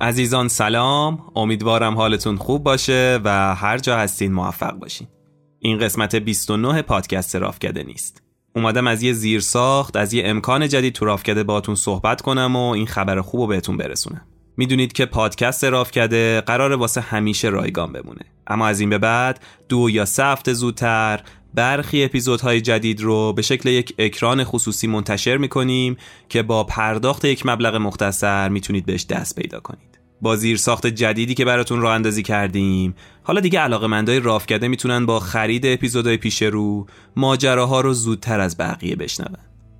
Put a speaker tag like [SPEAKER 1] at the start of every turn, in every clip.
[SPEAKER 1] عزیزان سلام. امیدوارم حالتون خوب باشه و هر جا هستین موفق باشین. این قسمت 29 پادکست رافکده نیست. اومدم از یه زیر ساخت از یه امکان جدید تو رافکده باتون صحبت کنم و این خبر خوب رو بهتون برسونم. می‌دونید که پادکست رافکده قرار واسه همیشه رایگان بمونه. اما از این به بعد دو یا سه هفته زودتر برخی اپیزودهای جدید رو به شکل یک اکران خصوصی منتشر می‌کنیم که با پرداخت یک مبلغ مختصر می‌تونید بهش دست پیدا کنید. با زیر ساخت جدیدی که براتون راه اندازی کردیم حالا دیگه علاقه مندای رافکده می‌تونن با خرید اپیزودهای پیش رو ماجراها رو زودتر از بقیه بشنون.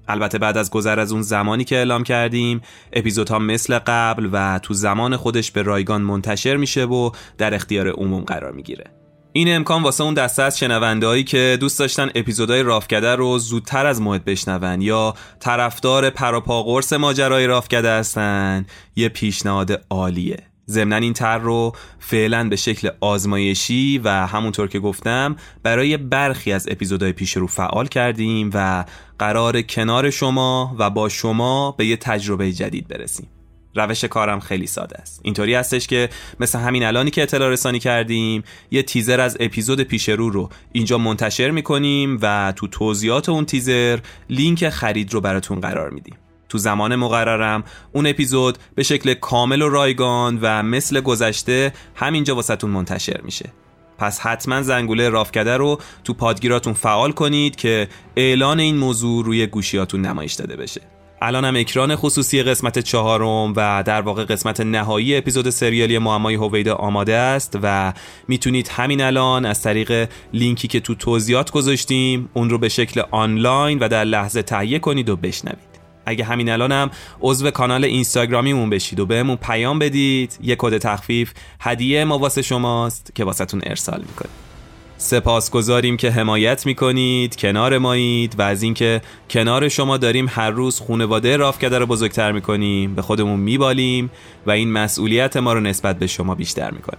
[SPEAKER 1] البته بعد از گذر از اون زمانی که اعلام کردیم اپیزودها مثل قبل و تو زمان خودش به رایگان منتشر میشه و در اختیار عموم قرار می‌گیره. این امکان واسه اون دسته از شنوندهایی که دوست داشتن اپیزودهای رافکده رو زودتر از موعد بشنون یا طرفدار پروپاقرس ماجرای رافکده هستن یه پیشنهاد عالیه. ضمنا این تر رو فعلا به شکل آزمایشی و همونطور که گفتم برای برخی از اپیزودهای پیش رو فعال کردیم و قرار کنار شما و با شما به یه تجربه جدید برسیم. روش کارم خیلی ساده است. اینطوری هستش که مثل همین الانی که اطلاع رسانی کردیم یه تیزر از اپیزود پیش رو رو اینجا منتشر می‌کنیم و تو توضیحات اون تیزر لینک خرید رو براتون قرار میدیم. تو زمان مقررم اون اپیزود به شکل کامل و رایگان و مثل گذشته همینجا واسهتون منتشر میشه. پس حتما زنگوله رافکده رو تو پادگیراتون فعال کنید که اعلان این موضوع روی گوشیاتون نمایش داده بشه. الان هم اکران خصوصی قسمت چهارم و در واقع قسمت نهایی اپیزود سریالی معمای هویدا آماده است و می‌تونید همین الان از طریق لینکی که تو توضیحات گذاشتیم اون رو به شکل آنلاین و در لحظه تهیه کنید و بشنوید. اگه همین الان هم عضو کانال اینستاگرامیمون بشید و بهمون پیام بدید یه کد تخفیف هدیه ما واسه شماست که واسهتون ارسال می‌کنیم. سپاسگزاریم که حمایت می‌کنید کنار مایید و از اینکه کنار شما داریم هر روز خونواده رافکده رو بزرگتر می‌کنیم. به خودمون میبالیم و این مسئولیت ما رو نسبت به شما بیشتر می‌کنه.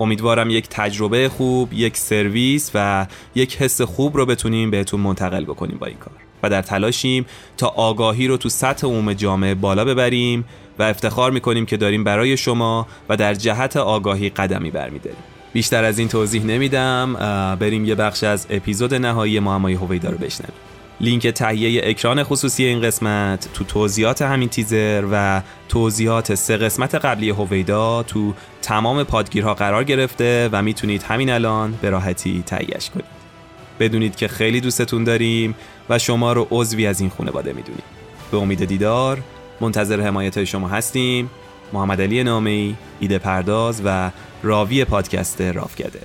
[SPEAKER 1] امیدوارم یک تجربه خوب یک سرویس و یک حس خوب رو بتونیم بهتون منتقل بکنیم با این کار. و در تلاشیم تا آگاهی رو تو سطح عموم جامعه بالا ببریم و افتخار می‌کنیم که داریم برای شما و در جهت آگاهی قدمی برمیداریم. بیشتر از این توضیح نمیدم. بریم یه بخش از اپیزود نهایی معمای هویدا رو بشنویم. لینک تهیه اکران خصوصی این قسمت تو توضیحات همین تیزر و توضیحات سه قسمت قبلی هویدا تو تمام پادگیرها قرار گرفته و می‌تونید همین الان به راحتی تهیهش کنید. بدونید که خیلی دوستتون داریم و شما رو عضوی از این خانواده می‌دونیم. به امید دیدار منتظر حمایت شما هستیم. محمد علی نامی ایده پرداز و راوی پادکست رافکده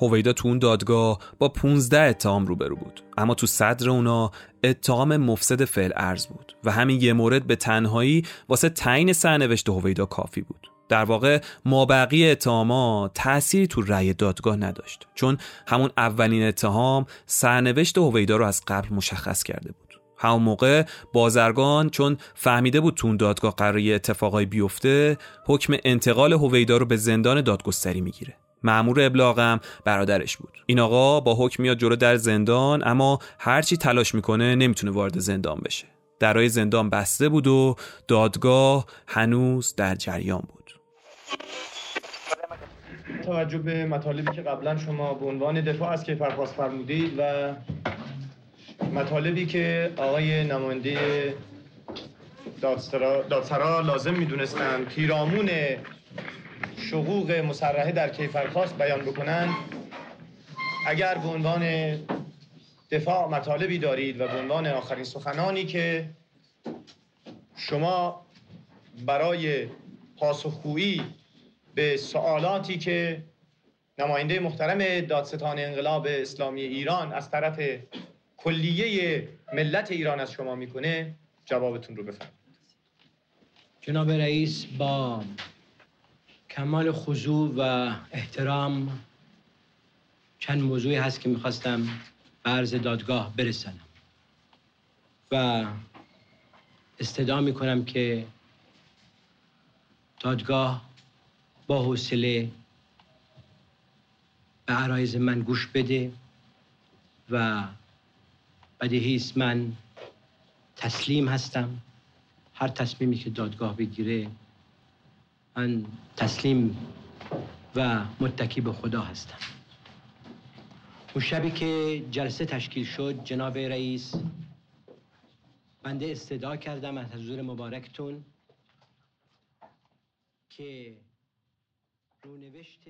[SPEAKER 1] هویدا تو اون دادگاه با 15 اتهام روبرو بود. اما تو صدر اونا اتهام مفسد فعل ارز بود و همین یه مورد به تنهایی واسه تعیین سرنوشت هویدا کافی بود. در واقع مابقی اتهامات تأثیری تو رأی دادگاه نداشت چون همون اولین اتهام سرنوشت هویدا رو از قبل مشخص کرده بود. همون موقع بازرگان چون فهمیده بود تو اون دادگاه قراری اتفاقای بیفته حکم انتقال هویدا رو به زندان دادگستری می‌گیره. معمور ابلاغم برادرش بود. این آقا با حکم میاد جلو در زندان اما هرچی تلاش می‌کنه نمی‌تونه وارد زندان بشه. درای زندان بسته بود و دادگاه هنوز در جریان بود.
[SPEAKER 2] توجه به مطالبی که قبلا شما به عنوان دفاع از کیفرخواست فرمودید و مطالبی که آقای نماینده دادسرا لازم می‌دونستند پیرامون شقوق مسرحه در کیفرخواست بیان بکنند اگر به عنوان دفاع مطالبی دارید و به عنوان آخرین سخنانی که شما برای پاسخگویی به سوالاتی که نماینده محترم دادستان انقلاب اسلامی ایران از طرف کلیه ملت ایران از شما می‌کنه جوابتون رو بفرمایید.
[SPEAKER 3] جناب رئیس با کمال خضوع و احترام چند موضوعی هست که می‌خواستم به عرض دادگاه برسنم و استدعا می‌کنم که دادگاه با حوصله به عرایز من گوش بده و بدیهی من تسلیم هستم. هر تصمیمی که دادگاه بگیره من تسلیم و متکی به خدا هستم. اون شبی که جلسه تشکیل شد جناب رئیس بنده استدعا کردم از حضور مبارکتون که رونوشت